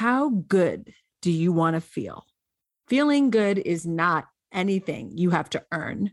How good do you want to feel? Feeling good is not anything you have to earn,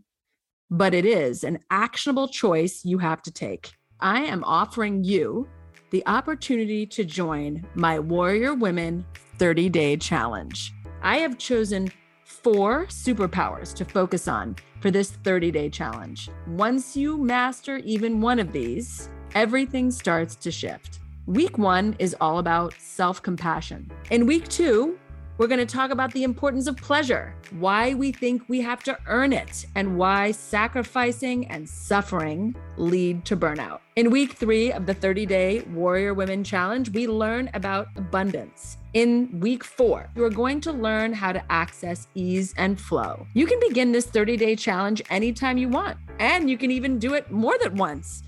but it is an actionable choice you have to take. I am offering you the opportunity to join my Warrior Women 30 Day Challenge. I have chosen four superpowers to focus on for this 30 day challenge. Once you master even one of these, everything starts to shift. Week one is all about self compassion. In week two, we're going to talk about the importance of pleasure, why we think we have to earn it, and why sacrificing and suffering lead to burnout. In week three of the 30 day Warrior Women Challenge, we learn about abundance. In week four, you are going to learn how to access ease and flow. You can begin this 30 day challenge anytime you want, and you can even do it more than once.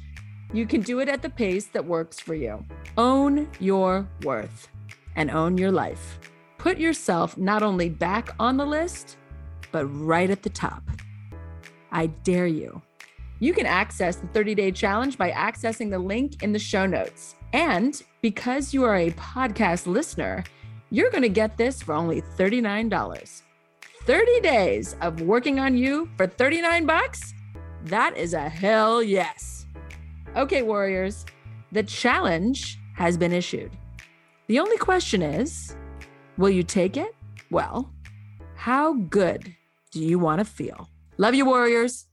You can do it at the pace that works for you. Own your worth and own your life. Put yourself not only back on the list, but right at the top. I dare you. You can access the 30 day challenge by accessing the link in the show notes. And because you are a podcast listener, you're going to get this for only $39. 30 days of working on you for 39 bucks? That is a hell yes. Okay, warriors, the challenge has been issued. The only question is Will you take it? Well, how good do you want to feel? Love you, warriors.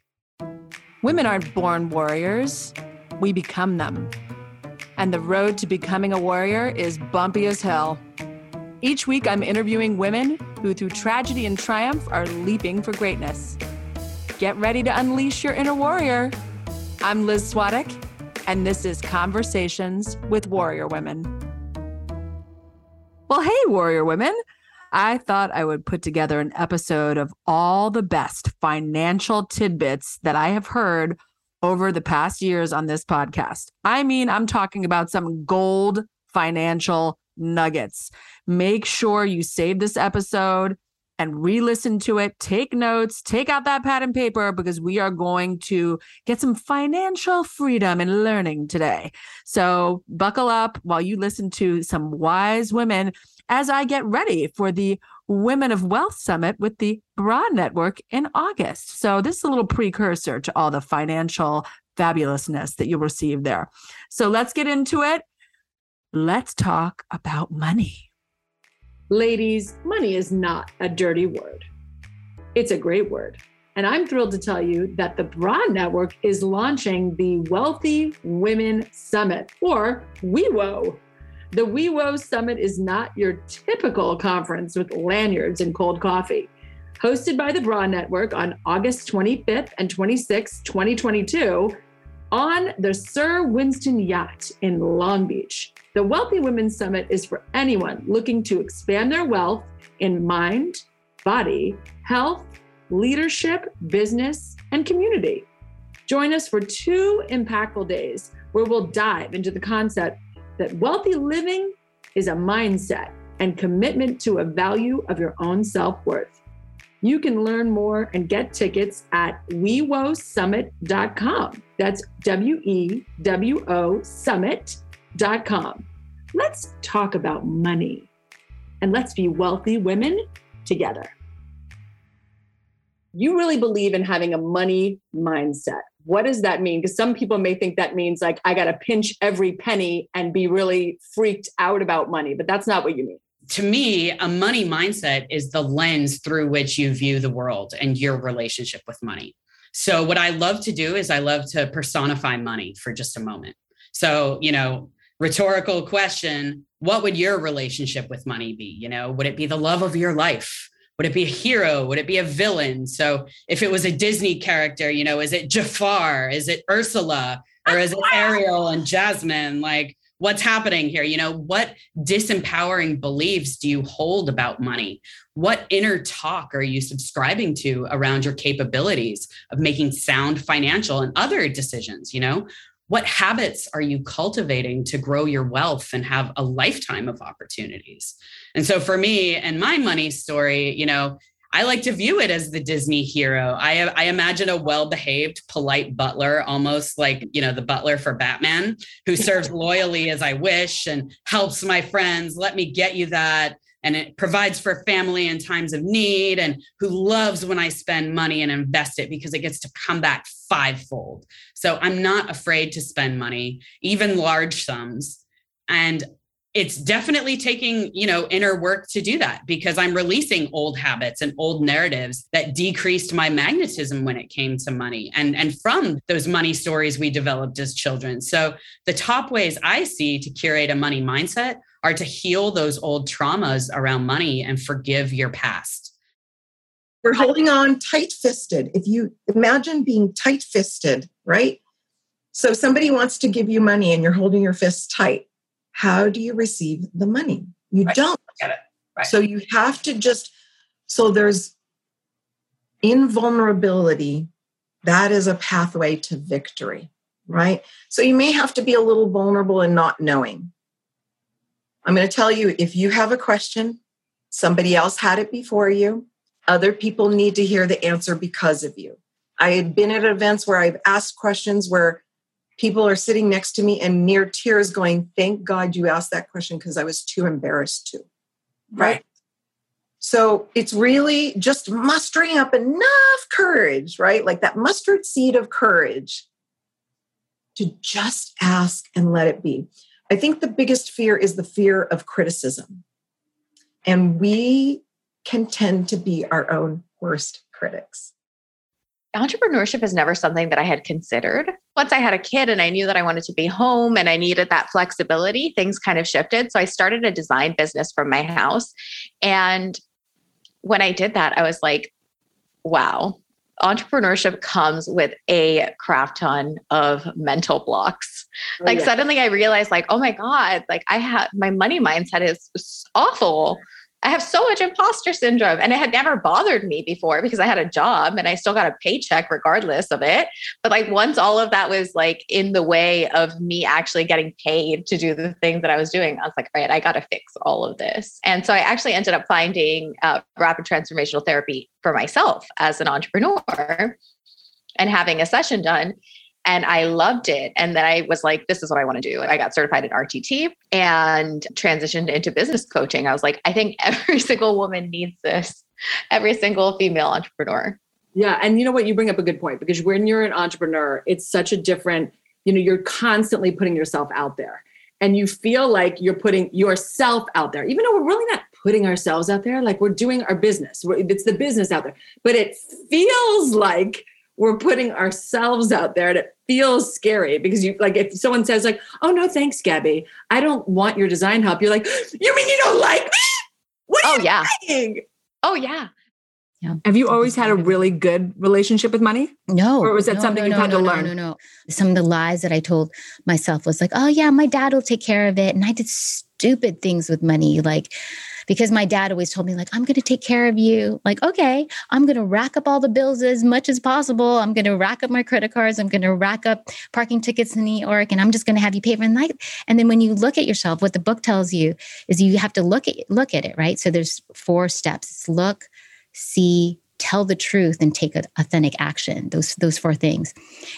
Women aren't born warriors, we become them. And the road to becoming a warrior is bumpy as hell. Each week, I'm interviewing women who, through tragedy and triumph, are leaping for greatness. Get ready to unleash your inner warrior. I'm Liz Swadek, and this is Conversations with Warrior Women. Well, hey, warrior women. I thought I would put together an episode of all the best financial tidbits that I have heard over the past years on this podcast. I mean, I'm talking about some gold financial nuggets. Make sure you save this episode and re listen to it. Take notes, take out that pad and paper because we are going to get some financial freedom and learning today. So, buckle up while you listen to some wise women as I get ready for the Women of Wealth Summit with the Broad Network in August. So, this is a little precursor to all the financial fabulousness that you'll receive there. So, let's get into it. Let's talk about money. Ladies, money is not a dirty word. It's a great word. And I'm thrilled to tell you that the Broad Network is launching the Wealthy Women Summit, or WeWo. The WeWo Summit is not your typical conference with lanyards and cold coffee. Hosted by the Broad Network on August 25th and 26th, 2022, on the Sir Winston Yacht in Long Beach. The Wealthy Women Summit is for anyone looking to expand their wealth in mind, body, health, leadership, business, and community. Join us for two impactful days where we'll dive into the concept that wealthy living is a mindset and commitment to a value of your own self worth. You can learn more and get tickets at wewosummit.com. That's W E W O Summit com. Let's talk about money and let's be wealthy women together. You really believe in having a money mindset. What does that mean? Because some people may think that means like I got to pinch every penny and be really freaked out about money, but that's not what you mean to me, a money mindset is the lens through which you view the world and your relationship with money. So, what I love to do is I love to personify money for just a moment. So, you know, rhetorical question what would your relationship with money be? You know would it be the love of your life? Would it be a hero? Would it be a villain? So if it was a disney character you know is it jafar? Is it ursula? Or is it ariel and jasmine? Like what's happening here? You know what disempowering beliefs do you hold about money? What inner talk are you subscribing to around your capabilities of making sound financial and other decisions you know what habits are you cultivating to grow your wealth and have a lifetime of opportunities and so for me and my money story you know I like to view it as the Disney hero. I, I imagine a well behaved, polite butler, almost like, you know, the butler for Batman, who serves loyally as I wish and helps my friends. Let me get you that. And it provides for family in times of need and who loves when I spend money and invest it because it gets to come back fivefold. So I'm not afraid to spend money, even large sums. And it's definitely taking you know inner work to do that because i'm releasing old habits and old narratives that decreased my magnetism when it came to money and and from those money stories we developed as children so the top ways i see to curate a money mindset are to heal those old traumas around money and forgive your past we're holding on tight fisted if you imagine being tight fisted right so somebody wants to give you money and you're holding your fists tight how do you receive the money? You right. don't. Get it. Right. So you have to just, so there's invulnerability. That is a pathway to victory, right? So you may have to be a little vulnerable and not knowing. I'm going to tell you if you have a question, somebody else had it before you, other people need to hear the answer because of you. I had been at events where I've asked questions where people are sitting next to me and near tears going thank god you asked that question because i was too embarrassed to right? right so it's really just mustering up enough courage right like that mustard seed of courage to just ask and let it be i think the biggest fear is the fear of criticism and we can tend to be our own worst critics entrepreneurship is never something that I had considered. Once I had a kid and I knew that I wanted to be home and I needed that flexibility, things kind of shifted. So I started a design business from my house. And when I did that, I was like, wow, entrepreneurship comes with a crap ton of mental blocks. Oh, like yeah. suddenly I realized like, oh my God, like I have my money mindset is awful. I have so much imposter syndrome and it had never bothered me before because I had a job and I still got a paycheck regardless of it. But like once all of that was like in the way of me actually getting paid to do the things that I was doing, I was like, all right, I got to fix all of this. And so I actually ended up finding uh, rapid transformational therapy for myself as an entrepreneur and having a session done and I loved it. And then I was like, this is what I want to do. I got certified in RTT and transitioned into business coaching. I was like, I think every single woman needs this, every single female entrepreneur. Yeah. And you know what? You bring up a good point because when you're an entrepreneur, it's such a different, you know, you're constantly putting yourself out there and you feel like you're putting yourself out there, even though we're really not putting ourselves out there. Like we're doing our business, it's the business out there, but it feels like we're putting ourselves out there and it feels scary because you like if someone says like oh no thanks gabby i don't want your design help you're like you mean you don't like me what oh yeah saying? oh yeah yeah. Have you always had a really good relationship with money? No. Or was that no, something no, you no, had no, to learn? No, no, no. Some of the lies that I told myself was like, oh, yeah, my dad will take care of it. And I did stupid things with money. Like, because my dad always told me like i'm going to take care of you. Like okay i'm going to rack up all the bills as much as possible. I'm going to rack up my credit cards. I'm going to rack up parking tickets in new york and i'm just going to have you pay for night. And then when you look at yourself what the book tells you is you have to look at look at it right? So there's four steps. It's look see tell the truth and take authentic action those those four things.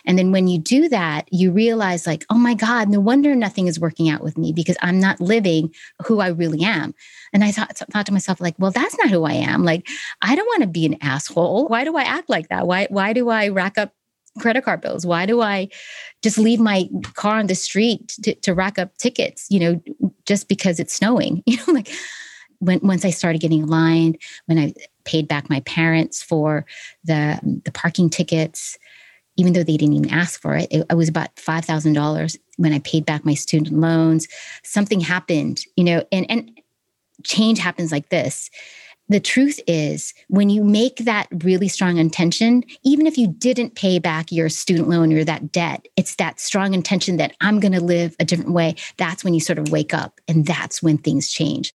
And then when you do that you realize like oh my god no wonder nothing is working out with me because i'm not living who i really am. And i thought, thought to myself like well that's not who i am. Like i don't want to be an asshole. Why do i act like that? Why why do i rack up credit card bills? Why do i just leave my car on the street to, to rack up tickets you know just because it's snowing? You know like when once I started getting aligned, when I paid back my parents for the the parking tickets, even though they didn't even ask for it, it, it was about five thousand dollars. When I paid back my student loans, something happened, you know, and and change happens like this. The truth is, when you make that really strong intention, even if you didn't pay back your student loan or that debt, it's that strong intention that I'm going to live a different way. That's when you sort of wake up, and that's when things change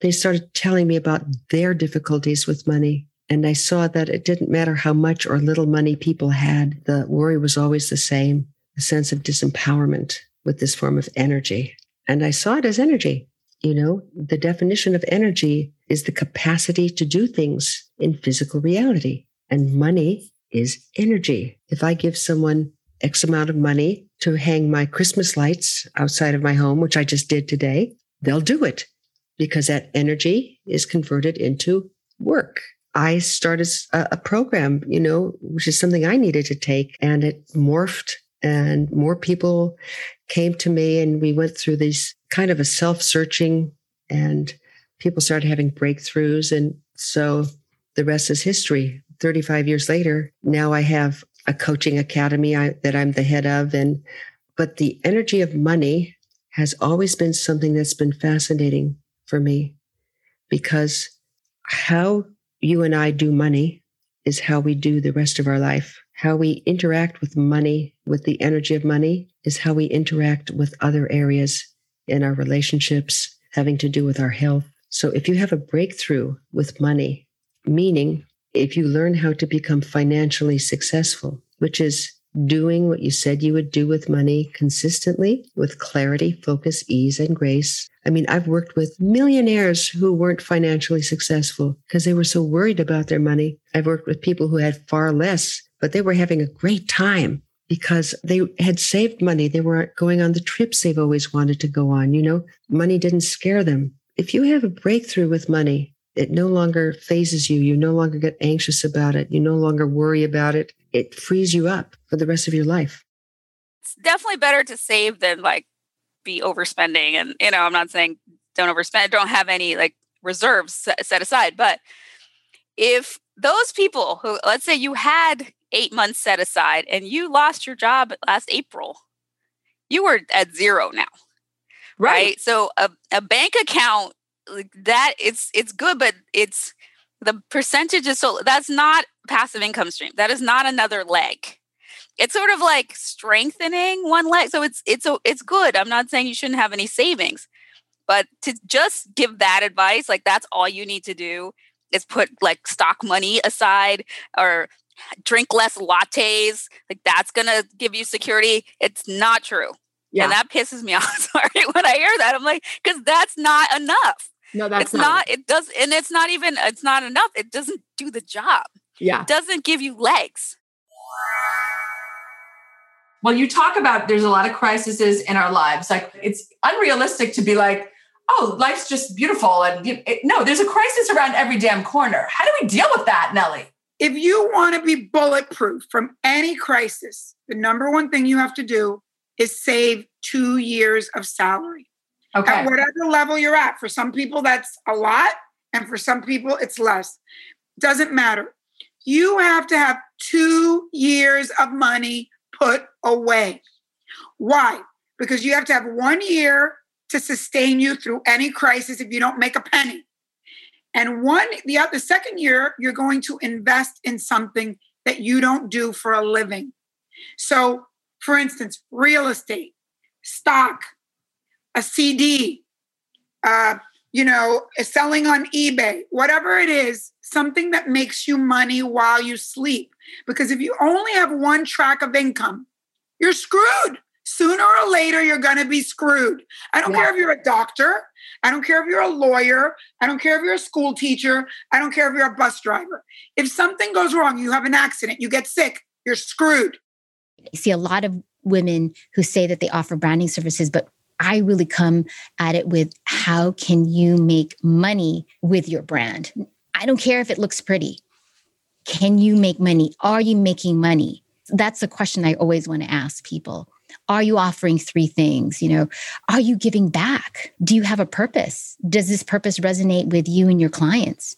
they started telling me about their difficulties with money. And I saw that it didn't matter how much or little money people had, the worry was always the same a sense of disempowerment with this form of energy. And I saw it as energy. You know, the definition of energy is the capacity to do things in physical reality. And money is energy. If I give someone X amount of money to hang my Christmas lights outside of my home, which I just did today, they'll do it because that energy is converted into work. I started a, a, program, you know, which is something I needed to take, and it morphed, and more people came to me, and we went through these kind of a self searching, and people started having breakthroughs. And so the rest is history. 35 years later, now I have a coaching academy I, that I'm the head of. And, but the energy of money has always been something that's been fascinating for me because how you and I do money is how we do the rest of our life. How we interact with money, with the energy of money, is how we interact with other areas in our relationships having to do with our health. So if you have a breakthrough with money, meaning if you learn how to become financially successful, which is doing what you said you would do with money consistently with clarity, focus, ease, and grace. I mean, I've worked with millionaires who weren't financially successful because they were so worried about their money. I've worked with people who had far less, but they were having a great time because they had saved money. They were going on the trips they've always wanted to go on. You know, money didn't scare them. If you have a breakthrough with money, it no longer fazes you. You no longer get anxious about it. You no longer worry about it. It frees you up for the rest of your life. It's definitely better to save than like be overspending. And, you know, I'm not saying don't overspend, don't have any like reserves set aside. But if those people who, let's say you had eight months set aside and you lost your job last April, you were at zero now. Right. right? So a, a bank account like that it's it's good, but it's the percentage is so that's not passive income stream. That is not another leg. It's sort of like strengthening one leg. So it's it's a, it's good. I'm not saying you shouldn't have any savings, but to just give that advice, like that's all you need to do is put like stock money aside or drink less lattes. Like that's gonna give you security. It's not true. Yeah. And that pisses me off. Sorry when I hear that. I'm like, because that's not enough. No, that's it's not, not it does and it's not even it's not enough. It doesn't do the job. Yeah. It doesn't give you legs. Well, you talk about there's a lot of crises in our lives. Like it's unrealistic to be like, oh, life's just beautiful. And it, no, there's a crisis around every damn corner. How do we deal with that, Nellie? If you want to be bulletproof from any crisis, the number one thing you have to do is save two years of salary. Okay. At whatever level you're at. For some people, that's a lot. And for some people, it's less. Doesn't matter. You have to have two years of money put away. Why? Because you have to have one year to sustain you through any crisis if you don't make a penny. And one, the other, the second year, you're going to invest in something that you don't do for a living. So, for instance, real estate, stock, a CD, uh, you know, selling on eBay, whatever it is, something that makes you money while you sleep. Because if you only have one track of income, you're screwed. Sooner or later, you're going to be screwed. I don't yeah. care if you're a doctor. I don't care if you're a lawyer. I don't care if you're a school teacher. I don't care if you're a bus driver. If something goes wrong, you have an accident, you get sick, you're screwed. I see a lot of women who say that they offer branding services, but I really come at it with how can you make money with your brand? I don't care if it looks pretty. Can you make money? Are you making money? That's the question I always want to ask people. Are you offering three things? You know, are you giving back? Do you have a purpose? Does this purpose resonate with you and your clients?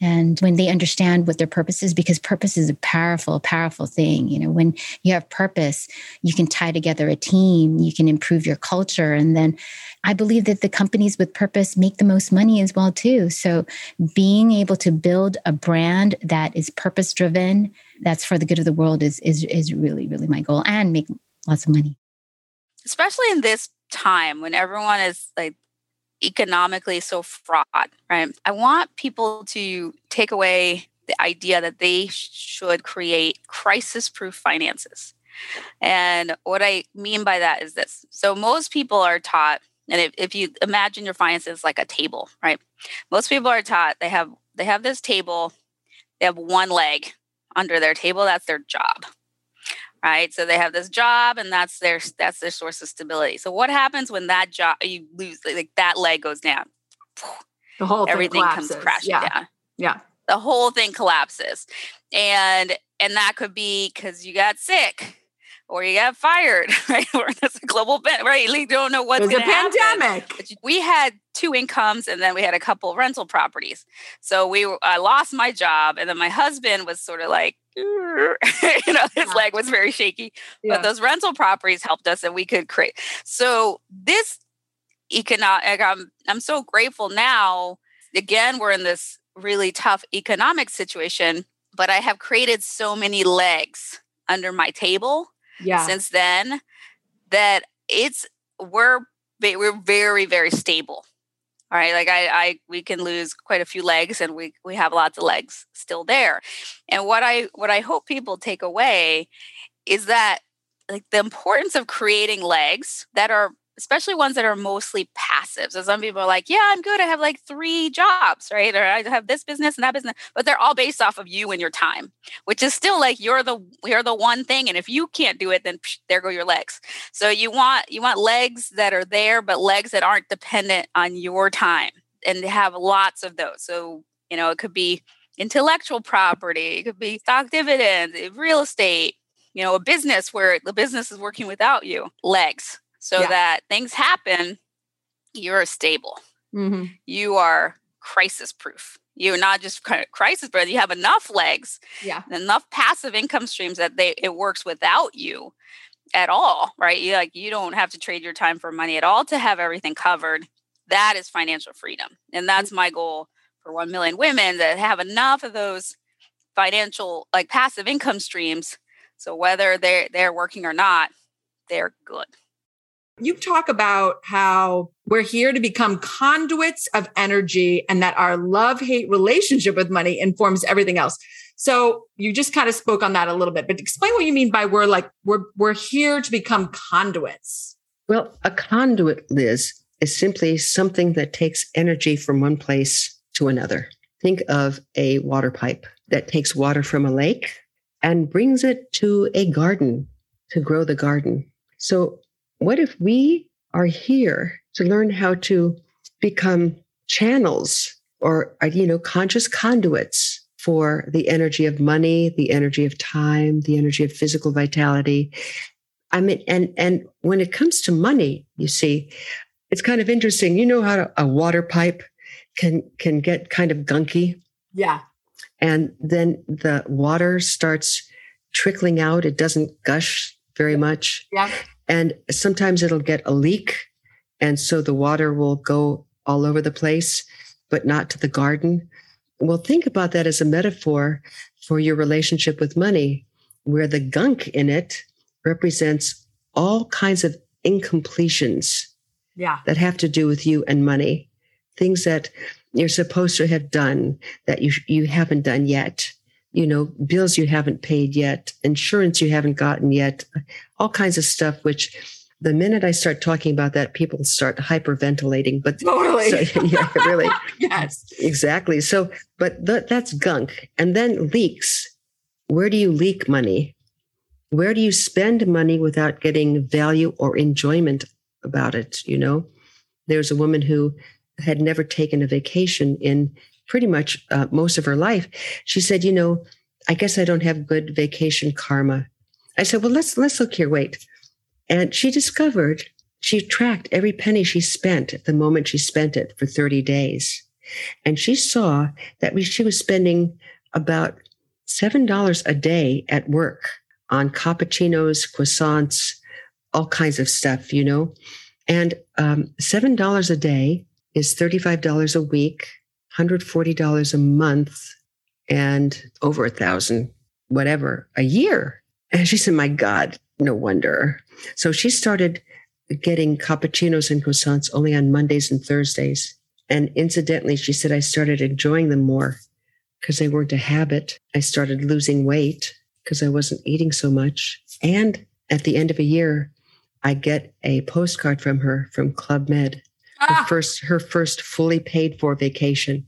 And when they understand what their purpose is because purpose is a powerful powerful thing you know when you have purpose you can tie together a team you can improve your culture. And then i believe that the companies with purpose make the most money as well too. So being able to build a brand that is purpose driven that's for the good of the world is is is really really my goal and make lots of money. Especially in this time when everyone is like economically so fraught, right? I want people to take away the idea that they should create crisis proof finances. And what I mean by that is this. So most people are taught, and if, if you imagine your finances like a table, right? Most people are taught they have they have this table they have one leg under their table. That's their job. Right. So they have this job and that's their that's their source of stability. So what happens when that job you lose like that leg goes down? The whole everything collapses. comes crashing yeah. down. Yeah. The whole thing collapses. And and that could be because you got sick or you got fired, right? Or there's a global event, right? You don't know what's going to happen. pandemic. We had two incomes, and then we had a couple rental properties. So we, were- I lost my job, and then my husband was sort of like, you know, his Yeah. leg was very shaky. Yeah. But those rental properties helped us, and we could create. So this economic, I'm I'm so grateful now. Again, we're in this really tough economic situation, but I have created so many legs under my table yeah. since then that it's we're we're very very stable all right like I, I we can lose quite a few legs and we we have lots of legs still there. And what i what i hope people take away is that like the importance of creating legs that are especially ones that are mostly passive. So some people are like yeah i'm good. I have like three jobs right? Or i have this business and that business but they're all based off of you and your time which is still like you're the you're the one thing and if you can't do it then psh, there go your legs. So you want you want legs that are there but legs that aren't dependent on your time and have lots of those. So you know it could be intellectual property it could be stock dividends eh, real estate you know a business where the business is working without you legs so Yeah. that things happen you're stable. Mhm. you are crisis proof. You're not just crisis but you have enough legs Yeah. enough passive income streams that they it works without you at all right? You like you don't have to trade your time for money at all to have everything covered. That is financial freedom. And that's my goal for 1 million women that have enough of those financial like passive income streams. So whether they're they're working or not they're good You talk about how we're here to become conduits of energy and that our love hate relationship with money informs everything else. So you just kind of spoke on that a little bit, but explain what you mean by we're like, we're, we're here to become conduits. Well, a conduit, Liz, is simply something that takes energy from one place to another. Think of a water pipe that takes water from a lake and brings it to a garden to grow the garden. So, what if we are here to learn how to become channels or, uh, you know, conscious conduits for the energy of money, the energy of time, the energy of physical vitality, I mean, and and when it comes to money, you see, it's kind of interesting. You know how to, a water pipe can can get kind of gunky, Yeah. and then the water starts trickling out. It doesn't gush very much, Yeah. And sometimes it'll get a leak, and so the water will go all over the place, but not to the garden. Well, think about that as a metaphor for your relationship with money, where the gunk in it represents all kinds of incompletions Yeah. that have to do with you and money, things that you're supposed to have done that you you haven't done yet. You know, bills you haven't paid yet, insurance you haven't gotten yet, all kinds of stuff. Which, the minute I start talking about that, people start hyperventilating. But Totally. so, yeah, really, yes. exactly. So, but th- that's gunk, and then leaks. Where do you leak money? Where do you spend money without getting value or enjoyment about it? You know, there's a woman who had never taken a vacation in pretty much uh, most of her life. She said, "You know, I guess I don't have good vacation karma." I said, "Well, let's let's look here. Wait." And she discovered she tracked every penny she spent at the moment she spent it for 30 days. And she saw that she was spending about $7 a day at work on cappuccinos, croissants, all kinds of stuff, you know. And um, $7 a day is $35 a week, $140 a month, and over a thousand, whatever, a year. And she said, My God, no wonder. So she started getting cappuccinos and croissants only on Mondays and Thursdays. And incidentally, she said, I started enjoying them more because they weren't a habit. I started losing weight because I wasn't eating so much. And at the end of a year, I get a postcard from her from Club Med, her Ah, first her first fully paid for vacation.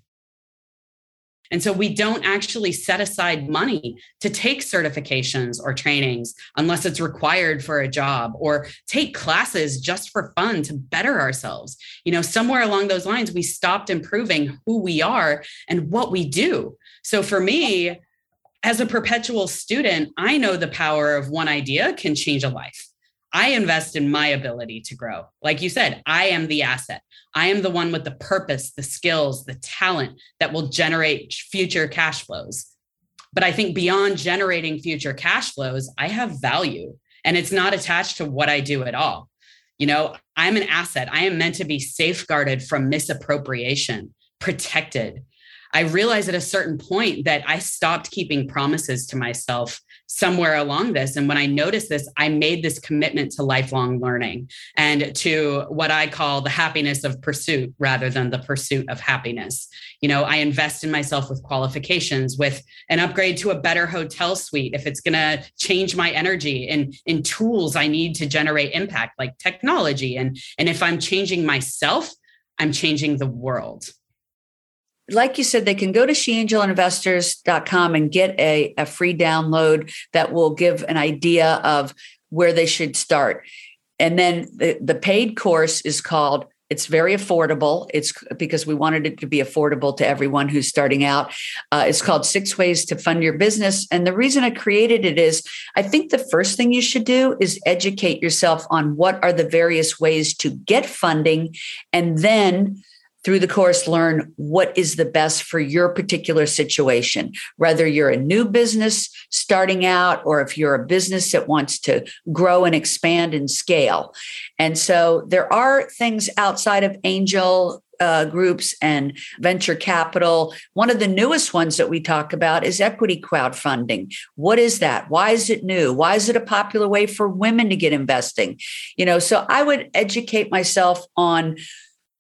And so we don't actually set aside money to take certifications or trainings unless it's required for a job or take classes just for fun to better ourselves. You know, somewhere along those lines, we stopped improving who we are and what we do. So for me, as a perpetual student, I know the power of one idea can change a life. I invest in my ability to grow. Like you said, I am the asset. I am the one with the purpose, the skills, the talent that will generate future cash flows. But I think beyond generating future cash flows, I have value and it's not attached to what I do at all. You know, I'm an asset. I am meant to be safeguarded from misappropriation, protected. I realized at a certain point that I stopped keeping promises to myself somewhere along this. And when I noticed this, I made this commitment to lifelong learning and to what I call the happiness of pursuit rather than the pursuit of happiness. You know, I invest in myself with qualifications, with an upgrade to a better hotel suite if it's going to change my energy and in tools I need to generate impact like technology. And, and if I'm changing myself, I'm changing the world like you said, they can go to sheangelinvestors.com and get a, a free download that will give an idea of where they should start. And then the, the paid course is called it's very affordable. It's because we wanted it to be affordable to everyone who's starting out. Uh, it's called Six Ways to Fund Your Business. And the reason I created it is I think the first thing you should do is educate yourself on what are the various ways to get funding and then through the course learn what is the best for your particular situation whether you're a new business starting out or if you're a business that wants to grow and expand and scale and so there are things outside of angel uh, groups and venture capital. One of the newest ones that we talk about is equity crowdfunding. What is that? Why is it new? Why is it a popular way for women to get investing? You know, so I would educate myself on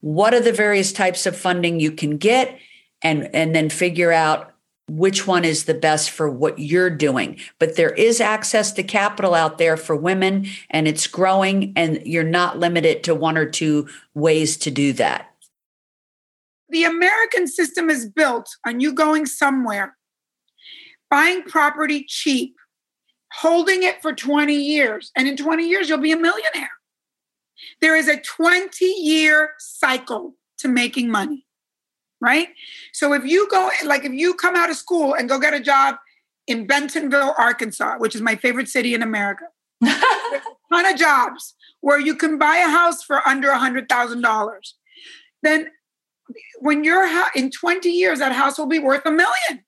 what are the various types of funding you can get and and then figure out which one is the best for what you're doing. But there is access to capital out there for women and it's growing and you're not limited to one or two ways to do that. The american system is built on you going somewhere buying property cheap holding it for 20 years and in 20 years you'll be a millionaire there is a 20 year cycle to making money, right? So if you go, like if you come out of school and go get a job in Bentonville, Arkansas, which is my favorite city in America, there's a ton of jobs where you can buy a house for under a $100,000. Then when you're in 20 years, that house will be worth a million.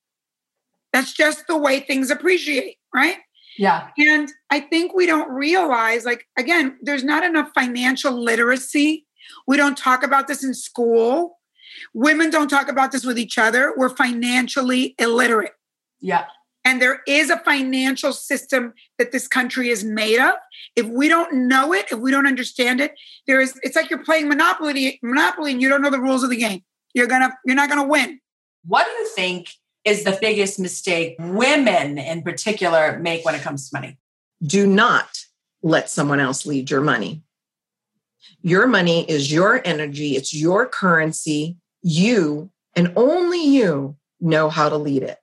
That's just the way things appreciate, right? Yeah. And I think we don't realize, like, again, there's not enough financial literacy. We don't talk about this in school. Women don't talk about this with each other. We're financially illiterate. Yeah. And there is a financial system that this country is made of. If we don't know it, if we don't understand it, there is it's like you're playing Monopoly, Monopoly, and you don't know the rules of the game. You're gonna, you're not gonna win. What do you think is the biggest mistake women in particular make when it comes to money? Do not let someone else lead your money. Your money is your energy, it's your currency. You and only you know how to lead it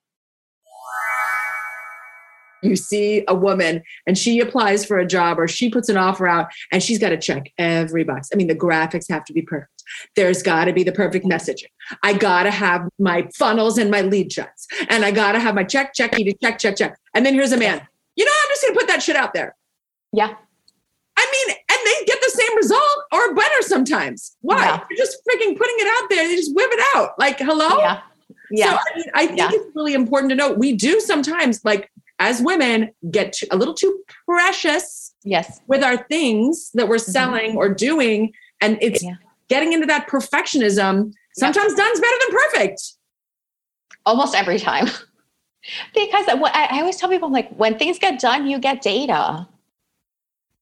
you see a woman and she applies for a job or she puts an offer out and she's got to check every box. I mean, the graphics have to be perfect. There's got to be the perfect messaging. I got to have my funnels and my lead checks. And I got to have my check, check, to check, check, check. And then here's a man. You know, I'm just going to put that shit out there. Yeah. I mean, and they get the same result or better sometimes. Why? Yeah. You're just freaking putting it out there. They just whip it out. Like, hello? Yeah. Yeah. So I, mean, I think yeah. it's really important to note we do sometimes like as women get a little too precious yes with our things that we're mm-hmm. selling mm-hmm. or doing and it's yeah. getting into that perfectionism sometimes yeah. done's better than perfect almost every time because I, I always tell people like when things get done you get data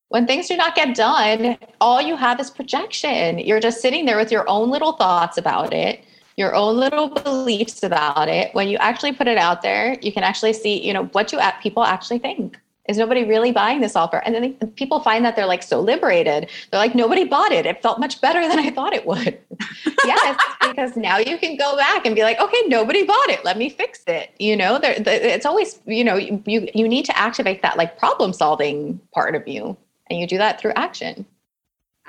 when things do not get done all you have is projection you're just sitting there with your own little thoughts about it your own little beliefs about it when you actually put it out there you can actually see you know what you people actually think Is nobody really buying this offer? And then people find that they're like so liberated. They're like, nobody bought it. It felt much better than I thought it would. yes, because now you can go back and be like, okay, nobody bought it. Let me fix it. You know, there, it's always, you know, you, you you need to activate that like problem solving part of you, and you do that through action.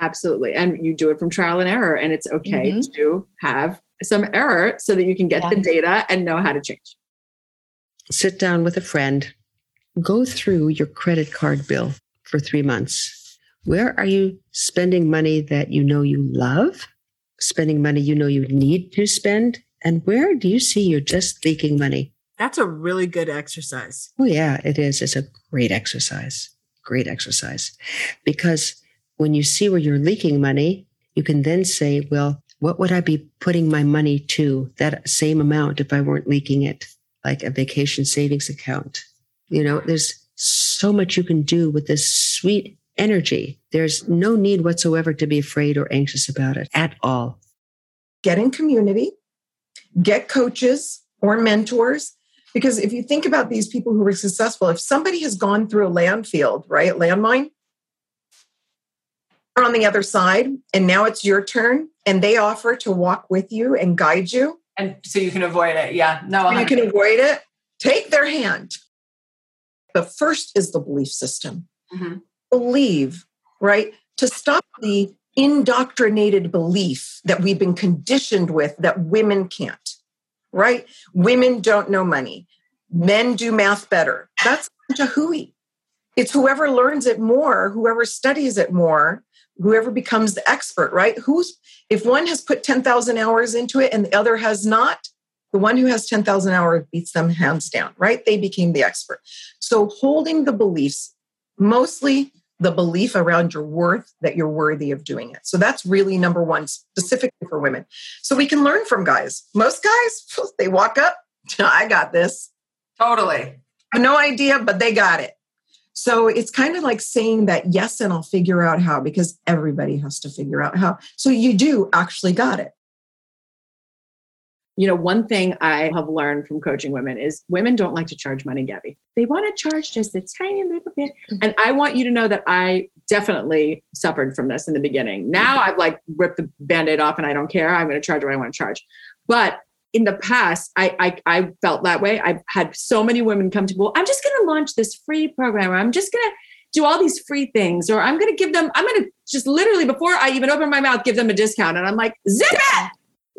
Absolutely, and you do it from trial and error, and it's okay mm-hmm. to have some error so that you can get yeah. the data and know how to change. Sit down with a friend go through your credit card bill for three months. Where are you spending money that you know you love? Spending money you know you need to spend? And where do you see you're just leaking money? That's a really good exercise. Oh, yeah, it is. It's a great exercise. Great exercise. Because when you see where you're leaking money, you can then say, well, what would I be putting my money to that same amount if I weren't leaking it, like a vacation savings account? You know, there's so much you can do with this sweet energy. There's no need whatsoever to be afraid or anxious about it at all. Get in community, get coaches or mentors. Because if you think about these people who were successful, if somebody has gone through a landfill, right, landmine, on the other side, and now it's your turn, and they offer to walk with you and guide you. And so you can avoid it. Yeah. No, you can avoid it. Take their hand the first is the belief system. Mm-hmm. Believe, right? To stop the indoctrinated belief that we've been conditioned with that women can't, right? Women don't know money. Men do math better. That's a hooey. It's whoever learns it more, whoever studies it more, whoever becomes the expert, right? Who's if one has put 10,000 hours into it and the other has not, the one who has 10,000 hours beats them hands down, right? They became the expert. So holding the beliefs, mostly the belief around your worth that you're worthy of doing it. So that's really number one, specifically for women. So we can learn from guys. Most guys, they walk up, I got this. Totally. No idea, but they got it. So it's kind of like saying that yes, and I'll figure out how because everybody has to figure out how. So you do actually got it you know, one thing I have learned from coaching women is women don't like to charge money, Gabby. They want to charge just a tiny little bit. Mm-hmm. And I want you to know that I definitely suffered from this in the beginning. Now I've like ripped the band-aid off and I don't care. I'm going to charge what I want to charge. But in the past, I, I, I felt that way. I've had so many women come to me, well, I'm just going to launch this free program, or I'm just going to do all these free things, or I'm going to give them, I'm going to just literally before I even open my mouth, give them a discount. And I'm like, zip it,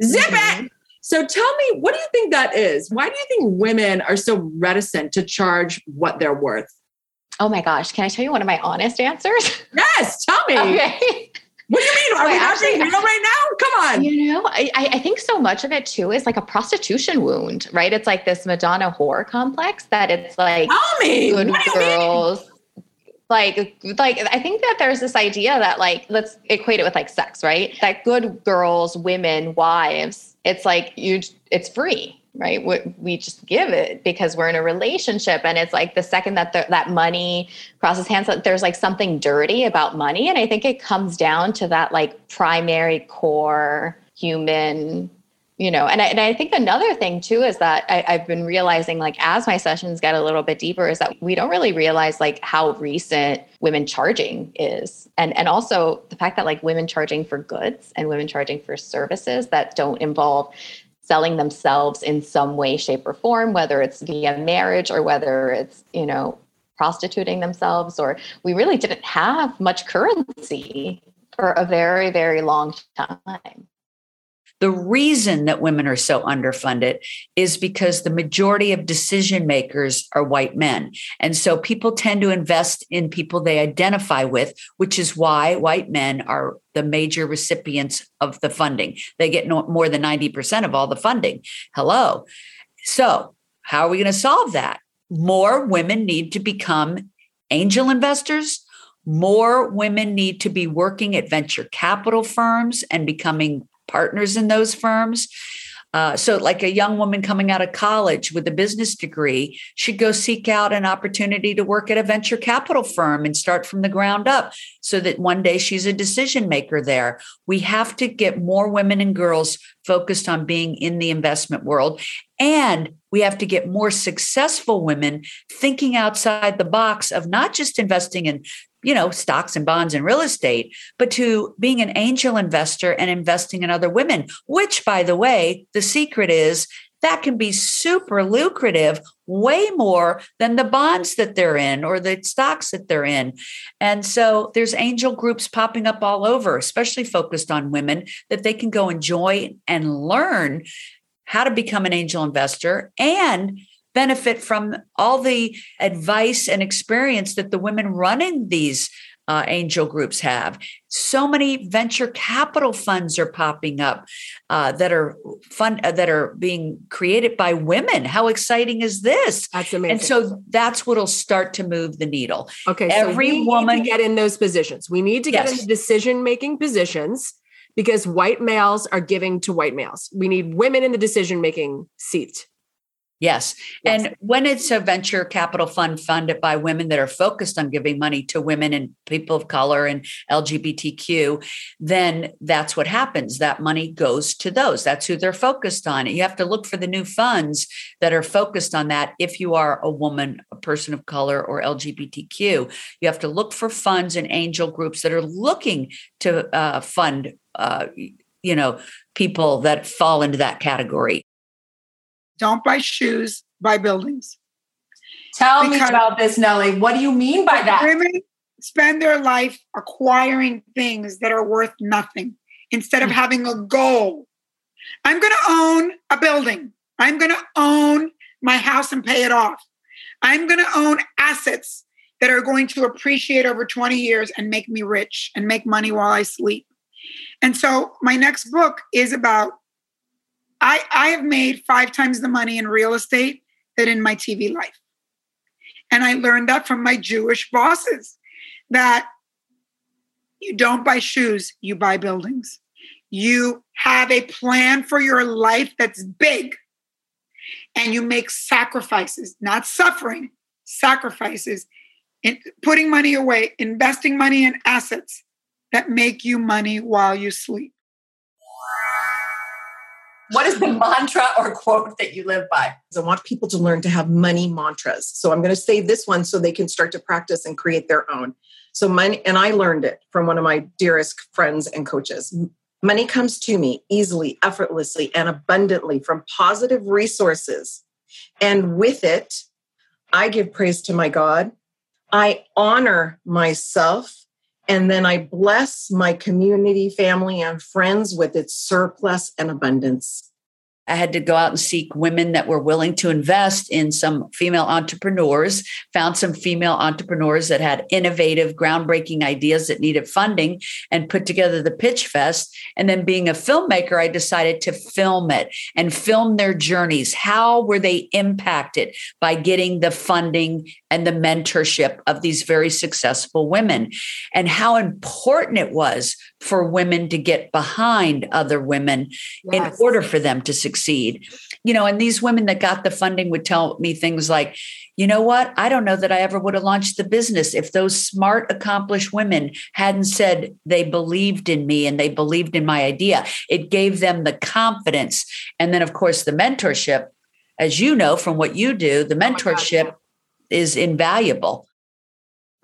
zip mm-hmm. it. So tell me, what do you think that is? Why do you think women are so reticent to charge what they're worth? Oh my gosh, can I tell you one of my honest answers? Yes, tell me. Okay. What do you mean? Are Wait, we actually, being real right now? Come on. You know, I, I think so much of it too is like a prostitution wound, right? It's like this Madonna whore complex that it's like Tell me. good girls. Mean? like like i think that there's this idea that like let's equate it with like sex right that good girls women wives it's like you it's free right? We, just give it because we're in a relationship and it's like the second that the, that money crosses hands there's like something dirty about money and i think it comes down to that like primary core human you know and I, and I think another thing too is that I, i've been realizing like as my sessions get a little bit deeper is that we don't really realize like how recent women charging is. And and also the fact that like women charging for goods and women charging for services that don't involve selling themselves in some way shape or form whether it's via marriage or whether it's you know prostituting themselves or we really didn't have much currency for a very very long time the reason that women are so underfunded is because the majority of decision makers are white men. And so people tend to invest in people they identify with, which is why white men are the major recipients of the funding. They get no, more than 90% of all the funding. Hello. So, how are we going to solve that? More women need to become angel investors. More women need to be working at venture capital firms and becoming partners in those firms. Uh, so, like a young woman coming out of college with a business degree should go seek out an opportunity to work at a venture capital firm and start from the ground up so that one day she's a decision maker there. We have to get more women and girls focused on being in the investment world. And we have to get more successful women thinking outside the box of not just investing in you know, stocks and bonds and real estate, but to being an angel investor and investing in other women, which, by the way, the secret is that can be super lucrative, way more than the bonds that they're in or the stocks that they're in. And so there's angel groups popping up all over, especially focused on women, that they can go enjoy and learn how to become an angel investor and benefit from all the advice and experience that the women running these uh, angel groups have. So many venture capital funds are popping up uh, that are fun uh, that are being created by women. How exciting is this? That's amazing. And so that's what'll start to move the needle. Okay, every so woman get in those positions. We need to get Yes. into decision making positions because white males are giving to white males. We need women in the decision making seat. Yes. Yes. And when it's a venture capital fund funded by women that are focused on giving money to women and people of color and LGBTQ, then that's what happens. That money goes to those. That's who they're focused on. You have to look for the new funds that are focused on that if you are a woman, a person of color, or LGBTQ. You have to look for funds and angel groups that are looking to uh, fund, uh, you know, people that fall into that category. Don't buy shoes, buy buildings. Tell me about this, Nellie. What do you mean by that? Women spend their life acquiring things that are worth nothing instead Hmm. of having a goal. I'm going to own a building. I'm going to own my house and pay it off. I'm going to own assets that are going to appreciate over 20 years and make me rich and make money while I sleep. And so my next book is about I, I have made five times the money in real estate than in my TV life. And I learned that from my Jewish bosses that you don't buy shoes, you buy buildings. You have a plan for your life that's big. And you make sacrifices, not suffering, sacrifices in putting money away, investing money in assets that make you money while you sleep. What is the mantra or quote that you live by? I want people to learn to have money mantras. So I'm going to say this one so they can start to practice and create their own. So money, and I learned it from one of my dearest friends and coaches. Money comes to me easily, effortlessly, and abundantly from positive resources. And with it, I give praise to my God. I honor myself. And then I bless my community, family, and friends with its surplus and abundance. I had to go out and seek women that were willing to invest in some female entrepreneurs, found some female entrepreneurs that had innovative, groundbreaking ideas that needed funding, and put together the Pitch Fest. And then, being a filmmaker, I decided to film it and film their journeys. How were they impacted by getting the funding and the mentorship of these very successful women? And how important it was for women to get behind other women in order for them to succeed. You know, and these women that got the funding would tell me things like, you know what? I don't know that I ever would have launched the business if those smart, accomplished women hadn't said they believed in me and they believed in my idea. It gave them the confidence. And then, of course, the mentorship, as you know from what you do, the Oh mentorship is invaluable.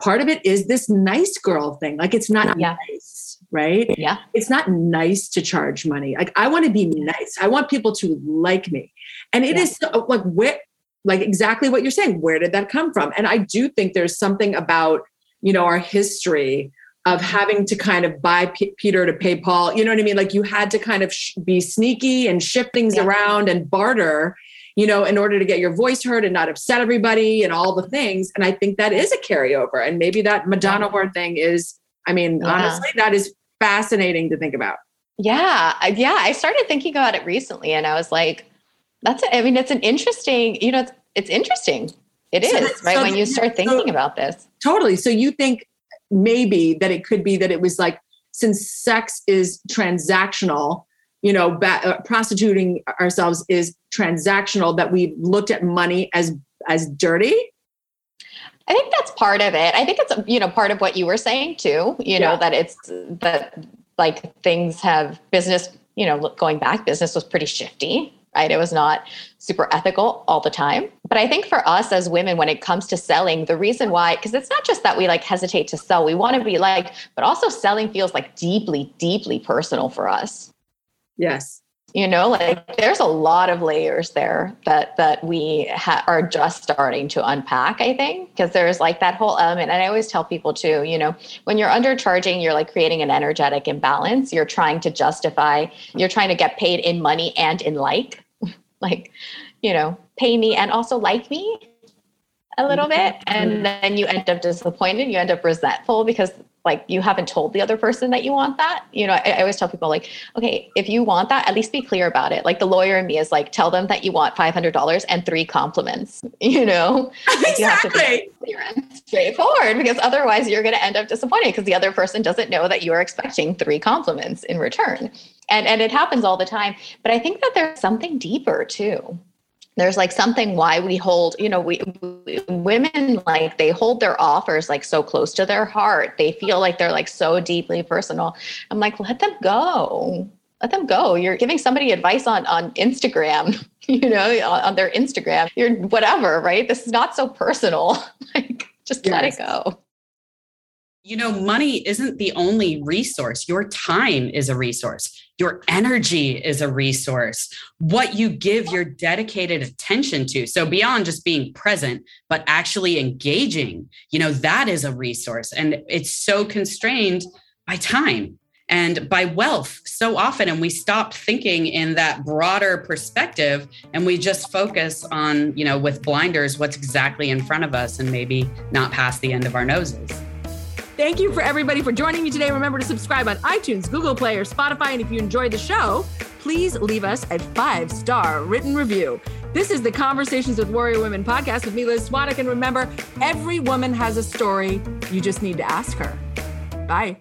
Part of it is this nice girl thing. Like it's not Yeah. nice, right? Yeah. It's not nice to charge money. Like I want to be nice. I want people to like me. And it Yeah. is so, uh, like where like exactly what you're saying. Where did that come from? And I do think there's something about, you know, our history of mm-hmm. having to kind of buy P- Peter to pay Paul. You know what I mean? Like you had to kind of sh- be sneaky and shift things Yeah. around and barter, you know, in order to get your voice heard and not upset everybody and all the things. And I think that is a carryover. And maybe that Madonna whore thing is, I mean, Yeah. honestly, that is fascinating to think about. Yeah, yeah. I started thinking about it recently, and I was like, "That's." I mean, it's an interesting. You know, it's, it's interesting. It So is right so when you start so- thinking about this. Totally. So you think maybe that it could be that it was like, since sex is transactional, you know, ba- uh, prostituting ourselves is transactional, that we've looked at money as as dirty? I think that's part of it. I think it's you know part of what you were saying too. You know that it's that like things have business. You know, going back, business was pretty shifty, right? It was not super ethical all the time. But I think for us as women, when it comes to selling, the reason why, because it's not just that we like hesitate to sell, we want to be like, but also selling feels like deeply, deeply personal for us. Yes. You know like there's a lot of layers there that that we ha- are just starting to unpack i think because there's like that whole element. And i always tell people too you know when you're undercharging you're like creating an energetic imbalance. You're trying to justify you're trying to get paid in money and in like like you know pay me and also like me a little mm-hmm. bit. And then you end up disappointed. You end up resentful because like you haven't told the other person that you want that you know I, I, always tell people like okay if you want that at least be clear about it. Like the lawyer in me is like tell them that you want $500 and three compliments you know? Exactly you straightforward because otherwise you're going to end up disappointed because the other person doesn't know that you're expecting three compliments in return. And and it happens all the time. But i think that there's something deeper too there's like something why we hold you know we, we, women like they hold their offers like so close to their heart. They feel like they're like so deeply personal. I'm like let them go. Let them go. You're giving somebody advice on on instagram you know on, on their instagram. You're whatever right? This is not so personal. Like just yes. let it go you know, money isn't the only resource. Your time is a resource. Your energy is a resource. What you give your dedicated attention to. So, beyond just being present, but actually engaging, you know, that is a resource. And it's so constrained by time and by wealth so often. And we stop thinking in that broader perspective and we just focus on, you know, with blinders, what's exactly in front of us and maybe not past the end of our noses. Thank you for everybody for joining me today. Remember to subscribe on iTunes, Google Play, or Spotify. And if you enjoyed the show, please leave us a five star written review. This is the Conversations with Warrior Women podcast with me, Liz Svatek. And remember, every woman has a story. You just need to ask her. Bye.